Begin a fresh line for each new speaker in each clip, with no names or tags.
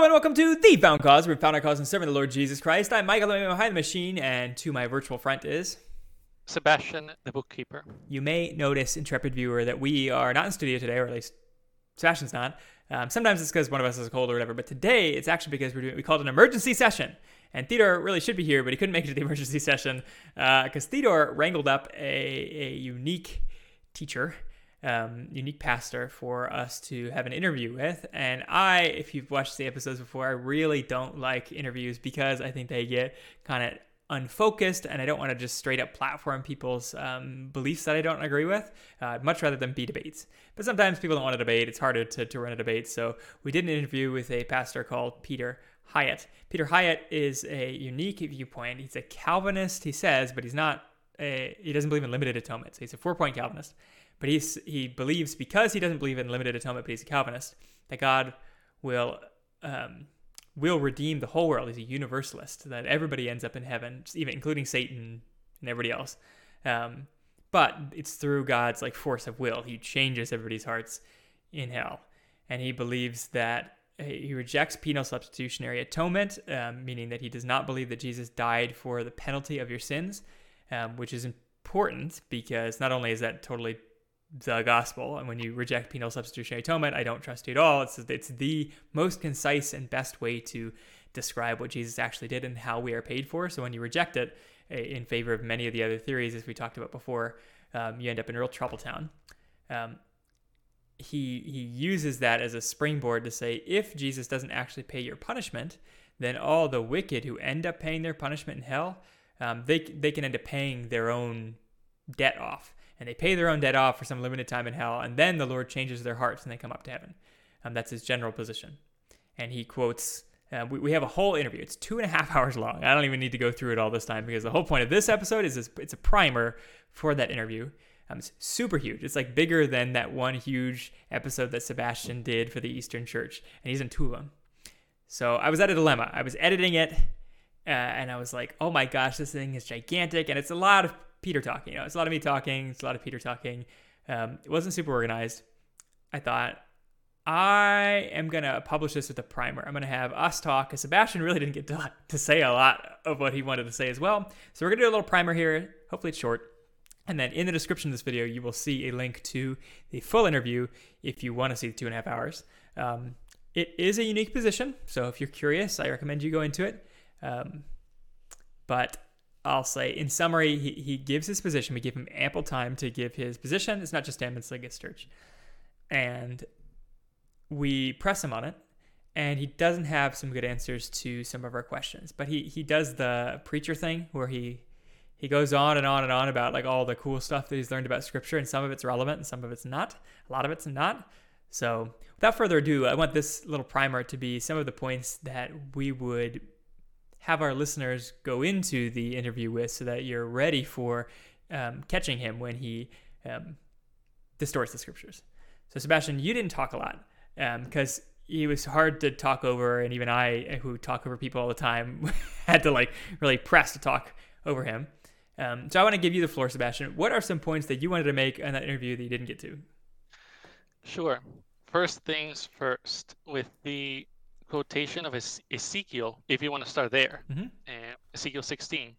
Hello and welcome to The Found Cause. We're found our cause and serving the Lord Jesus Christ. I'm Michael, I'm behind the machine, and to my virtual front is...
Sebastian, the bookkeeper.
You may notice, intrepid viewer, that we are not in studio today, or at least Sebastian's not. Um, sometimes it's because one of us has a cold or whatever, but today it's actually because we're doing, we called an emergency session. And Theodore really should be here, but he couldn't make it to the emergency session because uh, Theodore wrangled up a, a unique teacher um, unique pastor for us to have an interview with. And I, if you've watched the episodes before, I really don't like interviews because I think they get kind of unfocused and I don't want to just straight up platform people's um, beliefs that I don't agree with. Uh, much rather than be debates. But sometimes people don't want to debate. It's harder to, to run a debate. So we did an interview with a pastor called Peter Hiett. Peter Hiett is a unique viewpoint. He's a Calvinist, he says, but he's not. A, he doesn't believe in limited atonement. So he's a four point Calvinist. But he's, he believes, because he doesn't believe in limited atonement, but he's a Calvinist, that God will um, will redeem the whole world. He's a universalist, that everybody ends up in heaven, even including Satan and everybody else. Um, but it's through God's like force of will. He changes everybody's hearts in hell, and he believes that he rejects penal substitutionary atonement, um, meaning that he does not believe that Jesus died for the penalty of your sins, um, which is important because not only is that totally the gospel. And when you reject penal substitutionary atonement, I don't trust you at all. It's, it's the most concise and best way to describe what Jesus actually did and how we are paid for. So when you reject it in favor of many of the other theories, as we talked about before, um, you end up in real trouble town. Um, he he uses that as a springboard to say if Jesus doesn't actually pay your punishment, then all the wicked who end up paying their punishment in hell, um, they they can end up paying their own debt off and they pay their own debt off for some limited time in hell, and then the Lord changes their hearts and they come up to heaven. Um, that's his general position. And he quotes, uh, we, we have a whole interview. It's two and a half hours long. I don't even need to go through it all this time because the whole point of this episode is this, it's a primer for that interview. Um, it's super huge. It's like bigger than that one huge episode that Sebastian did for the Eastern Church, and he's in two of them. So I was at a dilemma. I was editing it, uh, and I was like, "Oh my gosh, this thing is gigantic!" And it's a lot of Peter talking. You know, it's a lot of me talking. It's a lot of Peter talking. Um, it wasn't super organized. I thought I am gonna publish this with a primer. I'm gonna have us talk because Sebastian really didn't get to, to say a lot of what he wanted to say as well. So we're gonna do a little primer here. Hopefully it's short. And then in the description of this video, you will see a link to the full interview if you want to see the two and a half hours. Um, it is a unique position, so if you're curious, I recommend you go into it. Um, but I'll say, in summary, he, he gives his position. We give him ample time to give his position. It's not just him, it's like his church. And we press him on it. And he doesn't have some good answers to some of our questions. But he, he does the preacher thing where he he goes on and on and on about like all the cool stuff that he's learned about scripture and some of it's relevant and some of it's not a lot of it's not so without further ado i want this little primer to be some of the points that we would have our listeners go into the interview with so that you're ready for um, catching him when he um, distorts the scriptures. So, Sebastian, you didn't talk a lot because um, he was hard to talk over, and even I, who talk over people all the time, had to like really press to talk over him. Um, so, I want to give you the floor, Sebastian. What are some points that you wanted to make in that interview that you didn't get to?
Sure. First things first, with the quotation of Ezekiel, if you want to start there, mm-hmm. uh, Ezekiel 16.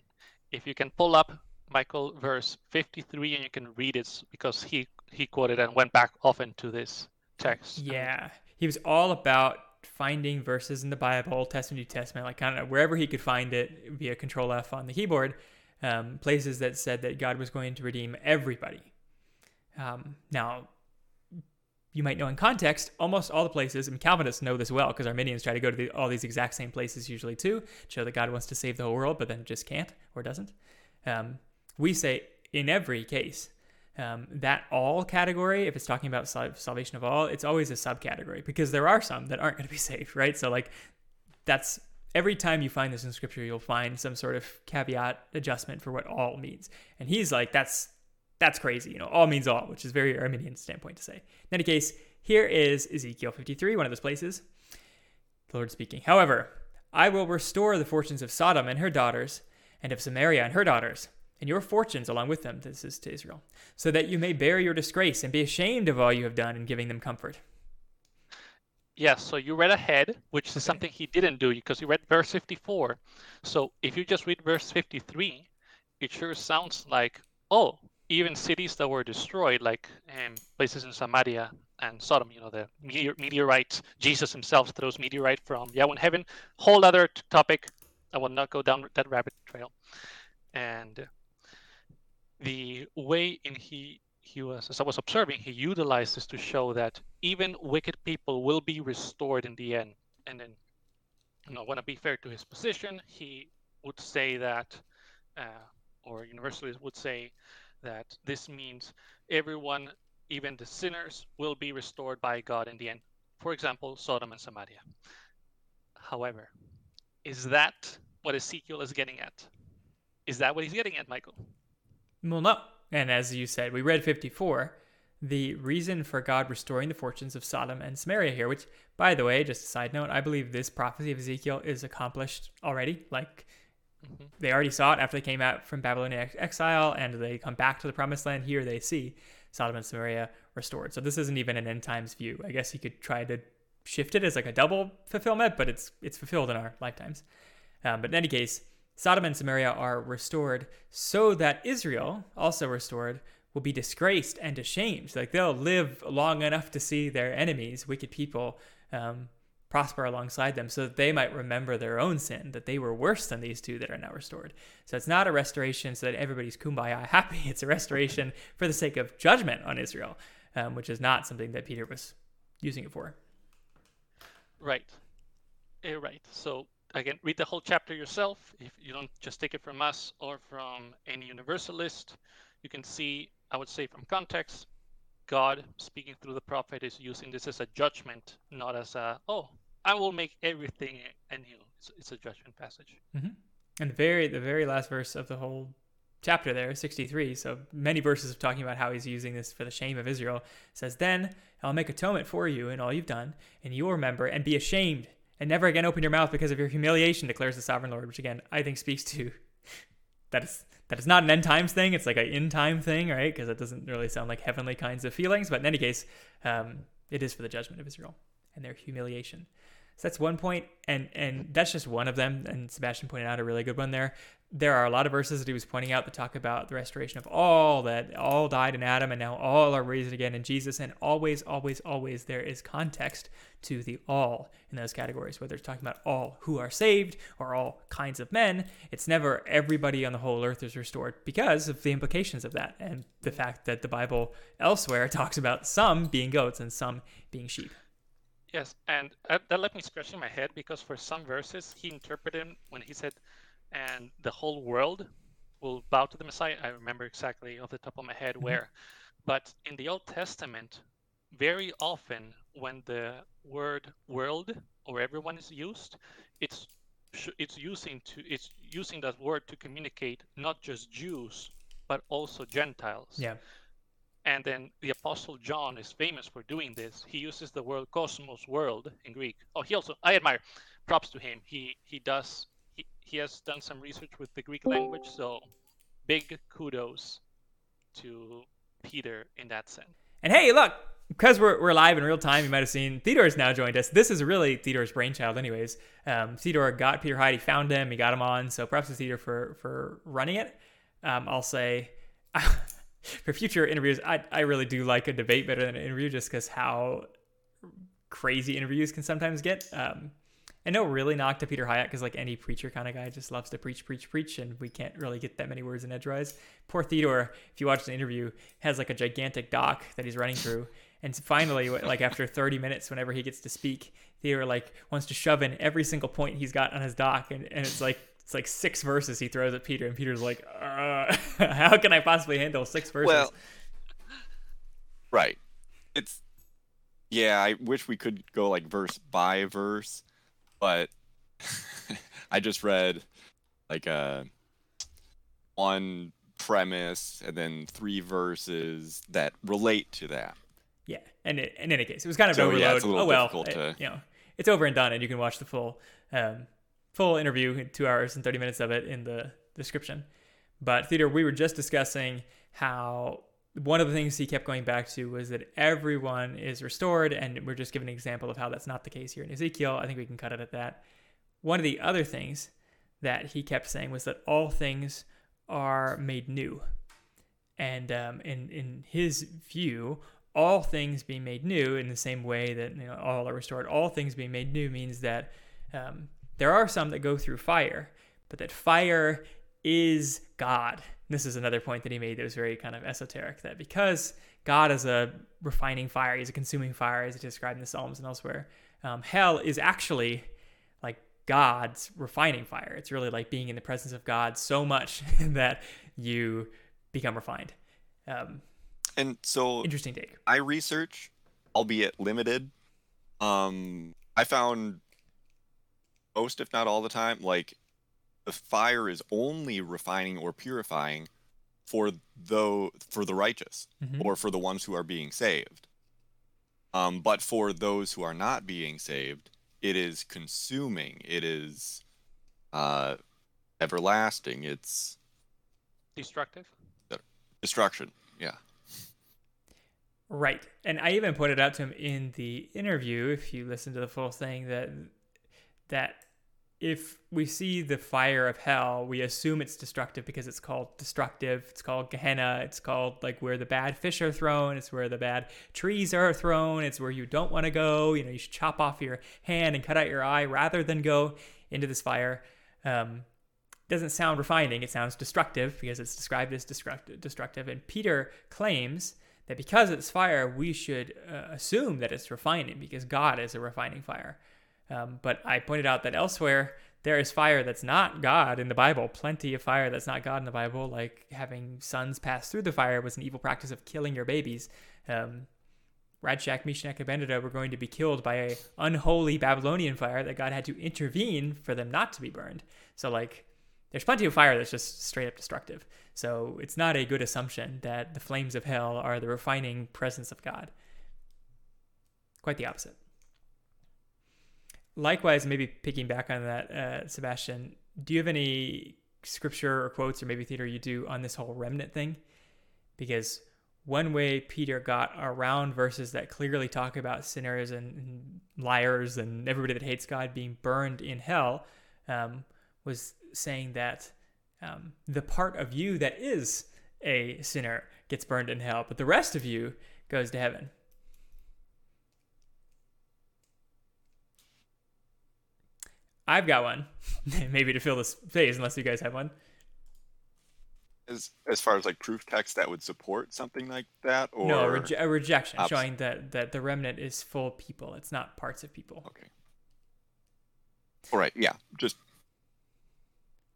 If you can pull up Michael verse 53 and you can read it because he he quoted and went back often to this text.
Yeah, he was all about finding verses in the Bible, Old Testament, New Testament, like kind of wherever he could find it via Control F on the keyboard, um, places that said that God was going to redeem everybody. Um, now, you might know in context, almost all the places, and Calvinists know this well because Arminians try to go to the, all these exact same places usually too, show that God wants to save the whole world, but then just can't or doesn't. Um, we say in every case, um, that all category, if it's talking about salvation of all, it's always a subcategory because there are some that aren't going to be saved, right? So, like, that's every time you find this in scripture, you'll find some sort of caveat adjustment for what all means. And he's like, that's that's crazy. You know, all means all, which is very Arminian standpoint to say. In any case, here is Ezekiel 53, one of those places. The Lord speaking. However, I will restore the fortunes of Sodom and her daughters, and of Samaria and her daughters, and your fortunes along with them, this is to Israel, so that you may bear your disgrace and be ashamed of all you have done in giving them comfort.
Yes, so you read ahead, which is something he didn't do because you read verse 54. So if you just read verse 53, it sure sounds like, oh, even cities that were destroyed, like um, places in Samaria and Sodom, you know, the meteor- meteorites, Jesus himself throws meteorite from Yahweh in heaven. Whole other topic. I will not go down that rabbit trail. And the way in he he was, as I was observing, he utilized this to show that even wicked people will be restored in the end. And then, you know, I want to be fair to his position, he would say that, uh, or universalists would say that this means everyone, even the sinners, will be restored by God in the end. For example, Sodom and Samaria. However, is that what Ezekiel is getting at? Is that what he's getting at, Michael?
Well, no. And as you said, we read 54, the reason for God restoring the fortunes of Sodom and Samaria here, which, by the way, just a side note, I believe this prophecy of Ezekiel is accomplished already. Like, mm-hmm. they already saw it after they came out from Babylonian exile and they come back to the promised land. Here they see Sodom and Samaria restored. So this isn't even an end times view. I guess you could try to shift it as like a double fulfillment, but it's it's fulfilled in our lifetimes. Um, but in any case, Sodom and Samaria are restored so that Israel, also restored, will be disgraced and ashamed. Like they'll live long enough to see their enemies, wicked people, um, prosper alongside them so that they might remember their own sin, that they were worse than these two that are now restored. So it's not a restoration so that everybody's kumbaya happy. It's a restoration for the sake of judgment on Israel, um, which is not something that Peter was using it for.
Right. Yeah, right. So again, read the whole chapter yourself. If you don't just take it from us or from any universalist, you can see, I would say from context, God speaking through the prophet is using this as a judgment, not as a, oh, I will make everything anew. It's, it's a judgment passage.
Mm-hmm. And the very, the very last verse of the whole chapter there, 63, so many verses of talking about how he's using this for the shame of Israel, says, Then I'll make atonement for you and all you've done, and you'll remember and be ashamed and never again open your mouth because of your humiliation, declares the sovereign Lord, which again I think speaks to that is that is not an end times thing. It's like an in time thing, right? Because it doesn't really sound like heavenly kinds of feelings. But in any case, um, it is for the judgment of Israel and their humiliation. So that's one point, and and that's just one of them. And Sebastian pointed out a really good one there there are a lot of verses that he was pointing out that talk about the restoration of all that all died in Adam and now all are raised again in Jesus. And always, always, always there is context to the all in those categories, whether it's talking about all who are saved or all kinds of men. It's never everybody on the whole earth is restored because of the implications of that and the fact that the Bible elsewhere talks about some being goats and some being sheep.
Yes, and that left me scratching my head because for some verses he interpreted when he said and the whole world will bow to the Messiah. I remember exactly off the top of my head mm-hmm. where. But in the Old Testament, very often when the word world or everyone is used, it's it's using to it's using that word to communicate not just Jews but also Gentiles.
Yeah.
And then the Apostle John is famous for doing this. He uses the word cosmos, world in Greek. Oh, he also I admire. Props to him. He he does he, he has done some research with the Greek language, so big kudos to Peter in that sense.
And hey, look, because we're, we're live in real time, you might have seen Theodore has now joined us. This is really Theodore's brainchild, anyways. Um, Theodore got Peter Hiett, he found him, he got him on. So props to Theodore for for running it. Um, I'll say for future interviews, I, I really do like a debate better than an interview just because how crazy interviews can sometimes get. Um, and no really knock to Peter Hiett because like any preacher kind of guy just loves to preach, preach, preach, and we can't really get that many words in edgewise. Poor Theodore, if you watch the interview, has like a gigantic doc that he's running through. And finally, like after 30 minutes, whenever he gets to speak, Theodore like wants to shove in every single point he's got on his doc, and, and it's like it's like six verses he throws at Peter, and Peter's like, uh, "How can I possibly handle six verses?" Well,
right. It's yeah. I wish we could go like verse by verse but I just read like a uh, one premise and then three verses that relate to that.
Yeah, and it, in any case, it was kind of so, overload. Yeah, it's a little oh well, difficult it, to... you know, it's over and done, and you can watch the full um, full interview, two hours and thirty minutes of it in the description. But Theodore, we were just discussing how one of the things he kept going back to was that everyone is restored, and we're just giving an example of how that's not the case here in Ezekiel. I think we can cut it at that. One of the other things that he kept saying was that all things are made new. And um, in, in his view, all things being made new in the same way that you know, all are restored, all things being made new means that um, there are some that go through fire, but that fire is God. This is another point that he made that was very kind of esoteric that because God is a refining fire, he's a consuming fire, as he described in the Psalms and elsewhere, um, hell is actually like God's refining fire. It's really like being in the presence of God so much that you become refined. Um,
and so,
interesting take.
I research, albeit limited. Um, I found most, if not all the time, like the fire is only refining or purifying for though for the righteous mm-hmm. or for the ones who are being saved. Um, but for those who are not being saved, it is consuming. It is uh, everlasting. It's
destructive.
Destruction. Yeah.
Right. And I even pointed out to him in the interview, if you listen to the full thing, that that if we see the fire of hell, we assume it's destructive because it's called destructive. It's called Gehenna. It's called like where the bad fish are thrown. It's where the bad trees are thrown. It's where you don't want to go. You know, you should chop off your hand and cut out your eye rather than go into this fire. Um, doesn't sound refining. It sounds destructive because it's described as destructive. And Peter claims that because it's fire, we should uh, assume that it's refining because God is a refining fire. Um, but I pointed out that elsewhere there is fire that's not God in the Bible. Plenty of fire that's not God in the Bible, like having sons pass through the fire was an evil practice of killing your babies. Um, Shadrach, Meshach, Abednego were going to be killed by a unholy Babylonian fire that God had to intervene for them not to be burned. So like, there's plenty of fire that's just straight up destructive. So it's not a good assumption that the flames of hell are the refining presence of God. Quite the opposite likewise, maybe picking back on that, uh, Sebastian, do you have any scripture or quotes, or maybe theater you do on this whole remnant thing? Because one way Peter got around verses that clearly talk about sinners and, liars and everybody that hates God being burned in hell um, was saying that um, the part of you that is a sinner gets burned in hell, but the rest of you goes to heaven. I've got one, maybe to fill this space, unless you guys have one.
As as far as like proof text that would support something like that, or
no, a, reje- a rejection showing that that the remnant is full people. It's not parts of people.
Okay. All right. Yeah. Just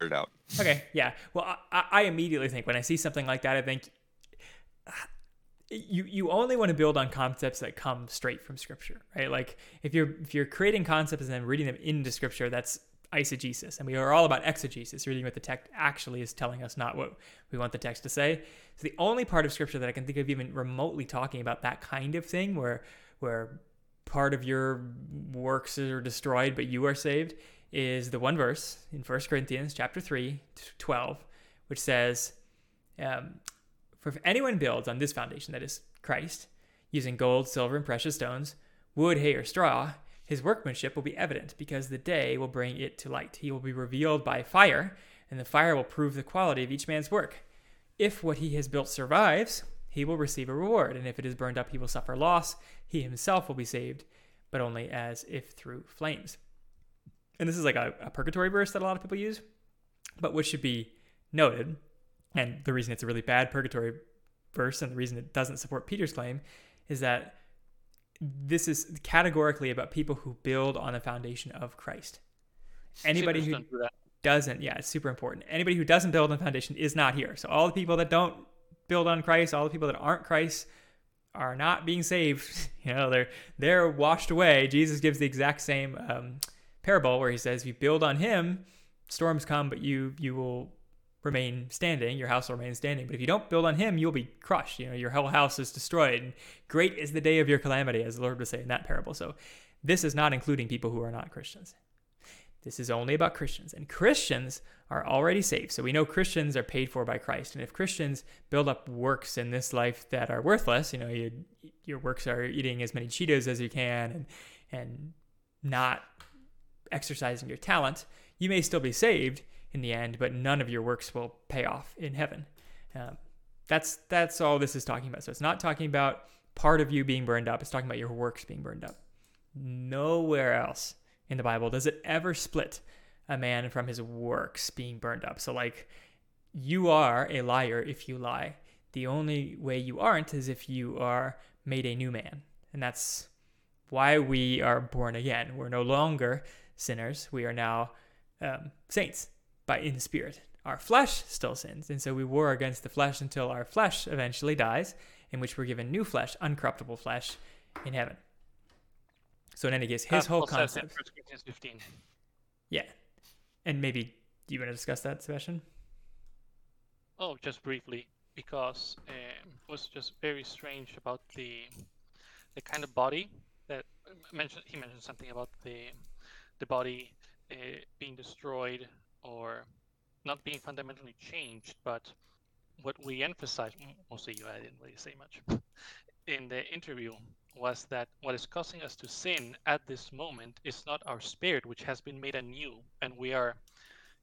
it out.
Okay. Yeah. Well, I, I immediately think when I see something like that, I think you you only want to build on concepts that come straight from scripture right? Like if you're if you're creating concepts and then reading them into scripture that's eisegesis and we are all about exegesis reading what the text actually is telling us not what we want the text to say. So the only part of scripture that i can think of even remotely talking about that kind of thing where where part of your works are destroyed but you are saved is the one verse in 1 corinthians chapter 3 12 which says um, for if anyone builds on this foundation, that is Christ, using gold, silver, and precious stones, wood, hay, or straw, his workmanship will be evident, because the day will bring it to light. He will be revealed by fire, and the fire will prove the quality of each man's work. If what he has built survives, he will receive a reward, and if it is burned up, he will suffer loss. He himself will be saved, but only as if through flames. And this is like a, a purgatory verse that a lot of people use, but what should be noted and the reason it's a really bad purgatory verse and the reason it doesn't support Peter's claim is that this is categorically about people who build on the foundation of Christ. Anybody who doesn't, yeah, it's super important. Anybody who doesn't build on the foundation is not here. So all the people that don't build on Christ, all the people that aren't Christ are not being saved. You know, they're they're washed away. Jesus gives the exact same um, parable where he says, "If you build on Him, storms come, but you you will remain standing, your house will remain standing. But if you don't build on him, you'll be crushed. You know, your whole house is destroyed. And great is the day of your calamity, as the Lord would say in that parable. So this is not including people who are not Christians. This is only about Christians. And Christians are already saved. So we know Christians are paid for by Christ. And if Christians build up works in this life that are worthless, you know, you, your works are eating as many Cheetos as you can and, and not exercising your talent, you may still be saved in the end, but none of your works will pay off in heaven. Um, that's that's all this is talking about. So it's not talking about part of you being burned up. It's talking about your works being burned up. Nowhere else in the Bible does it ever split a man from his works being burned up. So like you are a liar if you lie. The only way you aren't is if you are made a new man. And that's why we are born again. We're no longer sinners. We are now um, saints by in spirit. Our flesh still sins, and so we war against the flesh until our flesh eventually dies, in which we're given new flesh, uncorruptible flesh, in heaven. So in any case, his uh, whole concept. Yeah, and maybe do you want to discuss that, Sebastian?
Oh, just briefly, because um, it was just very strange about the the kind of body that mentioned. He mentioned something about the the body uh, being destroyed or not being fundamentally changed, but what we emphasized, mostly you, I didn't really say much, in the interview was that what is causing us to sin at this moment is not our spirit, which has been made anew, and we are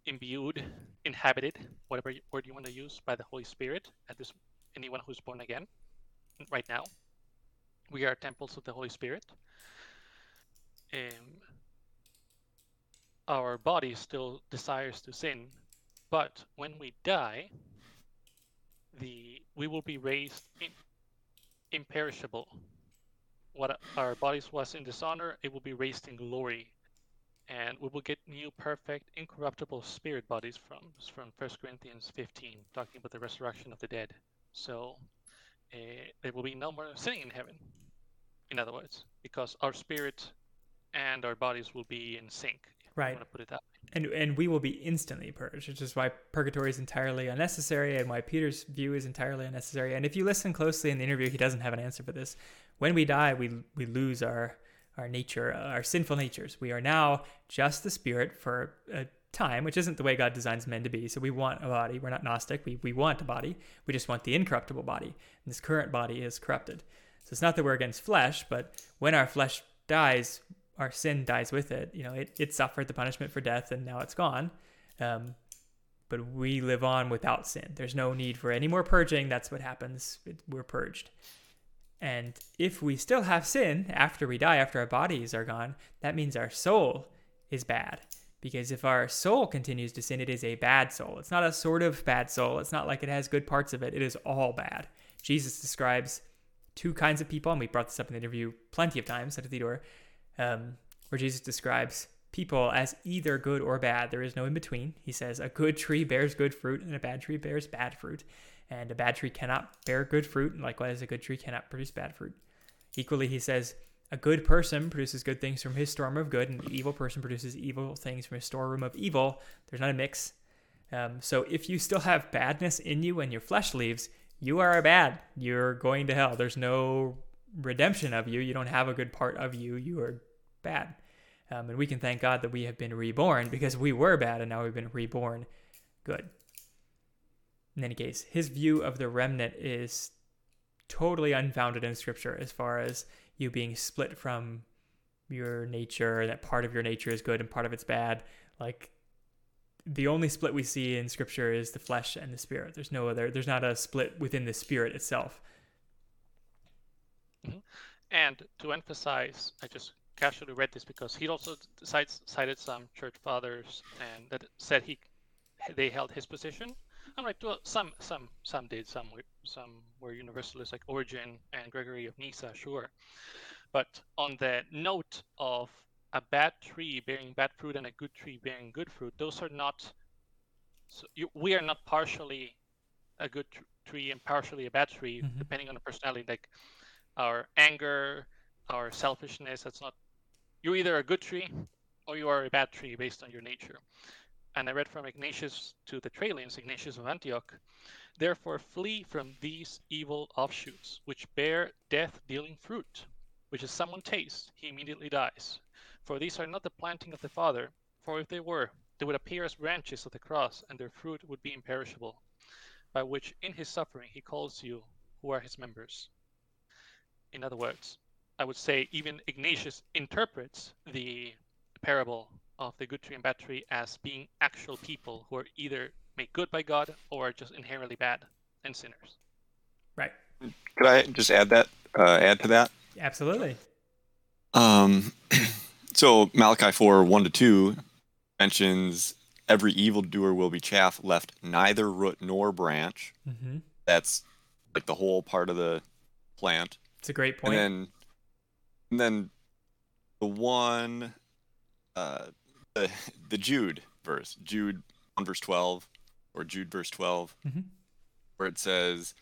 imbued, inhabited, whatever word you want to use, by the Holy Spirit. At this, anyone who's born again, right now, we are temples of the Holy Spirit. Um, our body still desires to sin, but when we die, the we will be raised in, imperishable. What our bodies was in dishonor, it will be raised in glory, and we will get new, perfect, incorruptible spirit bodies from from First Corinthians 15, talking about the resurrection of the dead. So uh, there will be no more sinning in heaven. In other words, because our spirit and our bodies will be in sync.
Right.
put it that
and and we will be instantly purged, which is why purgatory is entirely unnecessary, and why Peter's view is entirely unnecessary. And if you listen closely in the interview, he doesn't have an answer for this. When we die, we we lose our our nature, uh, our sinful natures. We are now just the spirit for a time, which isn't the way God designs men to be. So we want a body. We're not Gnostic. We we want a body. We just want the incorruptible body. And this current body is corrupted. So it's not that we're against flesh, but when our flesh dies, our sin dies with it. You know, it, it suffered the punishment for death and now it's gone. Um, but we live on without sin. There's no need for any more purging. That's what happens. We're purged. And if we still have sin after we die, after our bodies are gone, that means our soul is bad. Because if our soul continues to sin, it is a bad soul. It's not a sort of bad soul. It's not like it has good parts of it. It is all bad. Jesus describes two kinds of people, and we brought this up in the interview plenty of times at Theodore um, where Jesus describes people as either good or bad. There is no in between. He says, A good tree bears good fruit, and a bad tree bears bad fruit. And a bad tree cannot bear good fruit, and likewise, a good tree cannot produce bad fruit. Equally, he says, A good person produces good things from his storm of good, and an evil person produces evil things from his storeroom of evil. There's not a mix. Um, so if you still have badness in you when your flesh leaves, you are bad. You're going to hell. There's no redemption of you. You don't have a good part of you. You are bad. Um, and we can thank God that we have been reborn because we were bad and now we've been reborn good. In any case, his view of the remnant is totally unfounded in scripture as far as you being split from your nature, that part of your nature is good and part of it's bad. Like the only split we see in scripture is the flesh and the spirit. There's no other, there's not a split within the spirit itself.
Mm-hmm. And to emphasize, I just casually read this because he also cites, cited some church fathers and that said he they held his position. I'm like, Well, some some some did. Some were some were universalists like Origen and Gregory of Nyssa, sure. But on the note of a bad tree bearing bad fruit and a good tree bearing good fruit, those are not. So you, we are not partially a good tr- tree and partially a bad tree, mm-hmm. depending on the personality. Like our anger, our selfishness. That's not. You're either a good tree or you are a bad tree based on your nature. And I read from Ignatius to the Trallians, Ignatius of Antioch. Therefore, flee from these evil offshoots, which bear death dealing fruit, which if someone tastes, he immediately dies. For these are not the planting of the Father, For if they were, they would appear as branches of the cross, and their fruit would be imperishable, by which in his suffering he calls you who are his members. In other words, I would say even Ignatius interprets the parable of the good tree and bad tree as being actual people who are either made good by God or just inherently bad and sinners.
Right.
Could I just add that? Uh, add to that?
Absolutely.
Um, so Malachi four one to two mentions every evildoer will be chaff left neither root nor branch.
Mm-hmm.
That's like the whole part of the plant.
It's a great point.
And then, and then the one, uh, the the Jude verse, Jude one verse twelve, or Jude verse 12
mm-hmm.
where it says,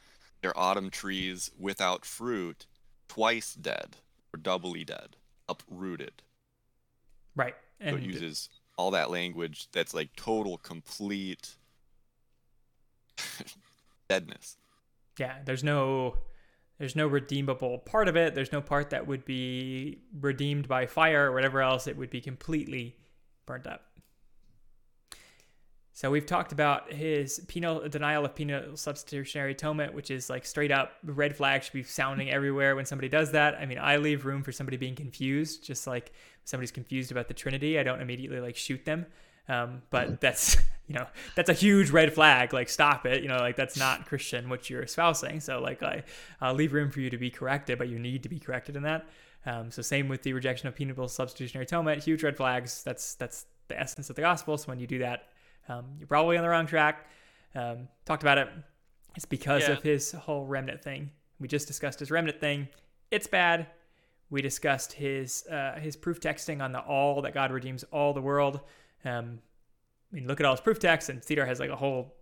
"Their autumn trees without fruit, twice dead or doubly dead, uprooted."
Right.
And so it uses all that language that's like total, complete deadness.
Yeah, there's no there's no redeemable part of it. There's no part that would be redeemed by fire or whatever else. It would be completely burnt up. So we've talked about his penal denial of penal substitutionary atonement, which is like straight up red flag should be sounding everywhere when somebody does that. I mean, I leave room for somebody being confused, just like somebody's confused about the Trinity. I don't immediately like shoot them. Um, but that's you know that's a huge red flag. Like stop it. You know like that's not Christian what you're espousing. So like I I'll leave room for you to be corrected, but you need to be corrected in that. Um, so same with the rejection of penal substitutionary atonement. Huge red flags. That's that's the essence of the gospel. So when you do that, um, you're probably on the wrong track. Um, talked about it. It's because yeah. of his whole remnant thing. We just discussed his remnant thing. It's bad. We discussed his uh, his proof texting on the all that God redeems all the world. Um, I mean, look at all his proof texts, and Theodore has like a whole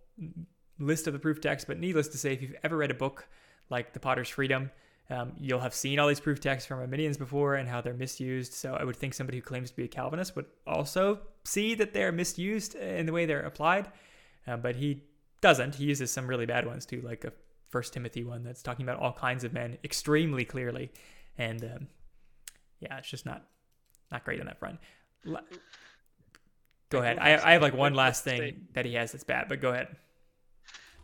list of the proof texts. But needless to say, if you've ever read a book like The Potter's Freedom, um, you'll have seen all these proof texts from Arminians before and how they're misused. So I would think somebody who claims to be a Calvinist would also see that they're misused in the way they're applied. Um, but he doesn't. He uses some really bad ones too, like a First Timothy one that's talking about all kinds of men extremely clearly. And um, yeah, it's just not not great on that front. Go ahead. I, I have like one last thing that he has that's bad, but go ahead.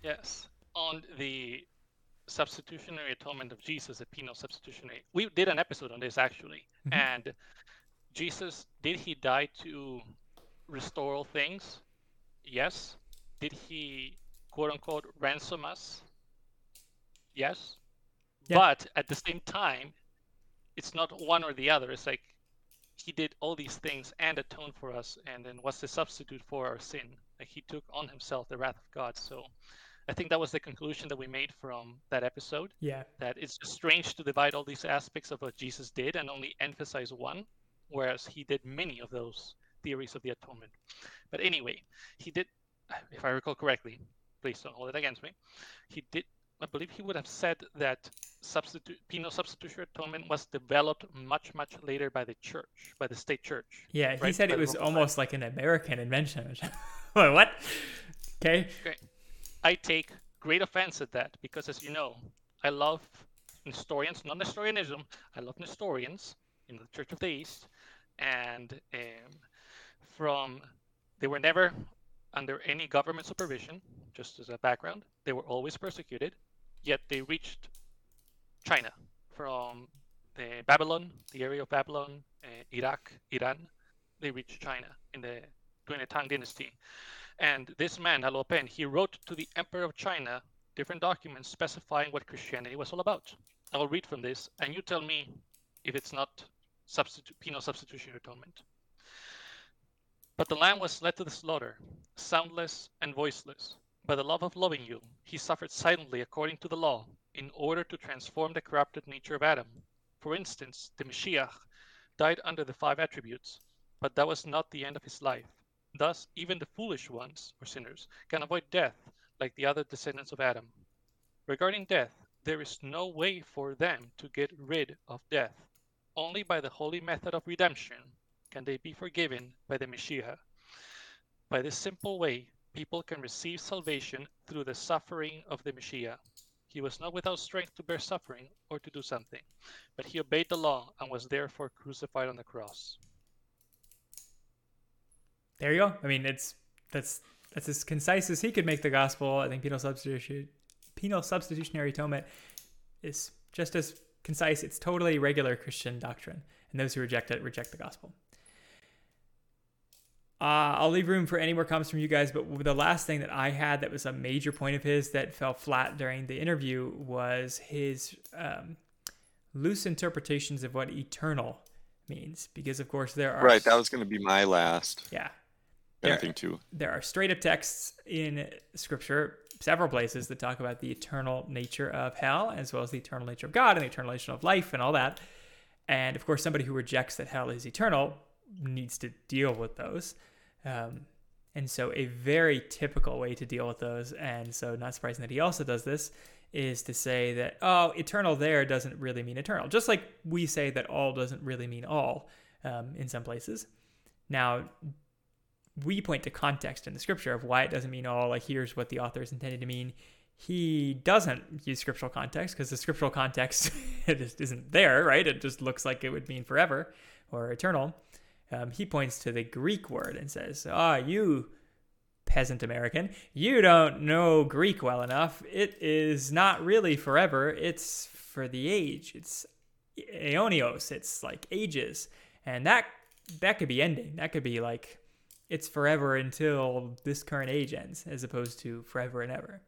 Yes. On the substitutionary atonement of Jesus, the penal substitutionary. We did an episode on this actually, mm-hmm. and Jesus did he die to restore all things? Yes. Did he quote unquote ransom us? Yes. Yeah. But at the same time, it's not one or the other. It's like he did all these things and atoned for us, and then was the substitute for our sin. Like he took on himself the wrath of God. So I think that was the conclusion that we made from that episode.
Yeah.
That it's strange to divide all these aspects of what Jesus did and only emphasize one, whereas he did many of those theories of the atonement. But anyway, he did, if I recall correctly, please don't hold it against me. He did, I believe he would have said that substitute, penal substitutionary atonement was developed much, much later by the church, by the state church.
Yeah, he right? said it was almost like an American invention. Wait, what? Okay.
Great. I take great offense at that because, as you know, I love Nestorians, not Nestorianism. I love Nestorians in the Church of the East, and um, from they were never under any government supervision. Just as a background, they were always persecuted, yet they reached China from the Babylon, the area of Babylon, uh, Iraq, Iran. They reached China in the during the Tang Dynasty. And this man, Lo Pen, he wrote to the Emperor of China different documents specifying what Christianity was all about. I will read from this, and you tell me if it's not substitu- penal substitutionary atonement. But the lamb was led to the slaughter, soundless and voiceless. By the love of loving you, he suffered silently according to the law, in order to transform the corrupted nature of Adam. For instance, the Mashiach died under the five attributes, but that was not the end of his life. Thus, even the foolish ones, or sinners, can avoid death like the other descendants of Adam. Regarding death, there is no way for them to get rid of death. Only by the holy method of redemption can they be forgiven by the Messiah. By this simple way, people can receive salvation through the suffering of the Messiah. He was not without strength to bear suffering or to do something, but he obeyed the law and was therefore crucified on the cross.
there you go. I mean, it's that's that's as concise as he could make the gospel. I think penal substitution, penal substitutionary atonement is just as concise. It's totally regular Christian doctrine, and those who reject it reject the gospel. Uh, I'll leave room for any more comments from you guys, but the last thing that I had that was a major point of his that fell flat during the interview was his um, loose interpretations of what eternal means. Because, of course, there are.
Right, that was going to be my last.
Yeah.
There, too.
there are straight up texts in Scripture, several places, that talk about the eternal nature of hell, as well as the eternal nature of God and the eternal nature of life and all that. And, of course, somebody who rejects that hell is eternal needs to deal with those. Um, and so, a very typical way to deal with those, and so not surprising that he also does this, is to say that, oh, eternal there doesn't really mean eternal. Just like we say that all doesn't really mean all um, in some places. Now, we point to context in the scripture of why it doesn't mean all, like here's what the author is intended to mean. He doesn't use scriptural context because the scriptural context it just isn't there, right? It just looks like it would mean forever or eternal um, he points to the Greek word and says, Ah, you peasant American, you don't know Greek well enough. It is not really forever, it's for the age. It's aeonios, it's like ages. And that that could be ending. That could be like it's forever until this current age ends, as opposed to forever and ever.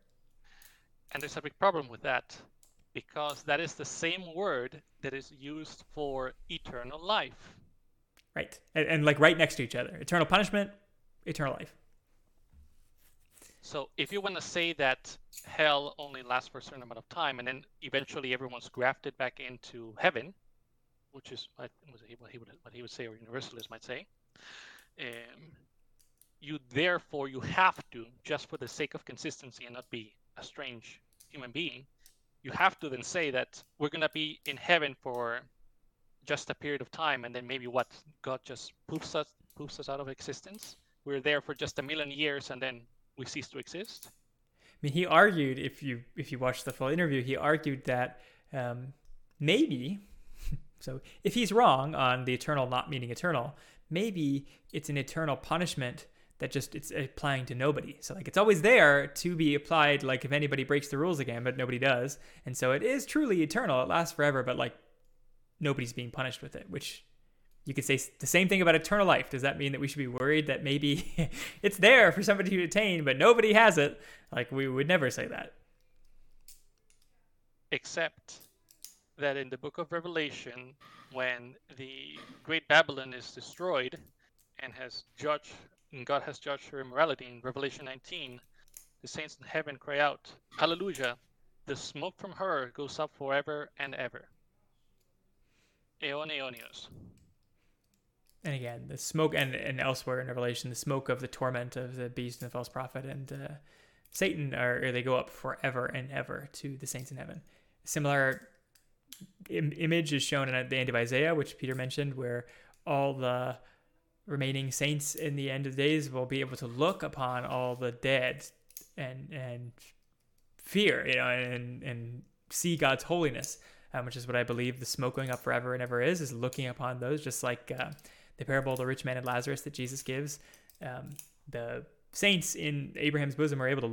And there's a big problem with that because that is the same word that is used for eternal life.
Right. And, and like right next to each other. Eternal punishment, eternal life.
So if you want to say that hell only lasts for a certain amount of time, and then eventually everyone's grafted back into heaven, which is what he would what he would say, or universalists might say, um, you therefore you have to, just for the sake of consistency and not be a strange human being, you have to then say that we're gonna be in heaven for just a period of time, and then maybe what God just poofs us poofs us out of existence. We're there for just a million years, and then we cease to exist.
I mean, he argued if you if you watch the full interview, he argued that um, maybe. So if he's wrong on the eternal not meaning eternal, maybe it's an eternal punishment that just it's applying to nobody. So like it's always there to be applied like if anybody breaks the rules again, but nobody does. And so it is truly eternal. It lasts forever, but like nobody's being punished with it, which you could say the same thing about eternal life. Does that mean that we should be worried that maybe it's there for somebody to attain, but nobody has it? Like, we would never say that.
Except that in the book of Revelation, when the great Babylon is destroyed and has judged, and God has judged her immorality in Revelation 19, the saints in heaven cry out, Hallelujah! The smoke from her goes up forever and ever. Aeon Aeonios.
And again, the smoke, and, and elsewhere in Revelation, the smoke of the torment of the beast and the false prophet and uh, Satan, are, they go up forever and ever to the saints in heaven. Similar Im- image is shown in the end of Isaiah, which Peter mentioned, where all the remaining saints in the end of days will be able to look upon all the dead and and fear, you know, and and see God's holiness um, which is what I believe the smoke going up forever and ever is, is looking upon those, just like uh, the parable of the rich man and Lazarus that Jesus gives. Um, the saints in Abraham's bosom are able to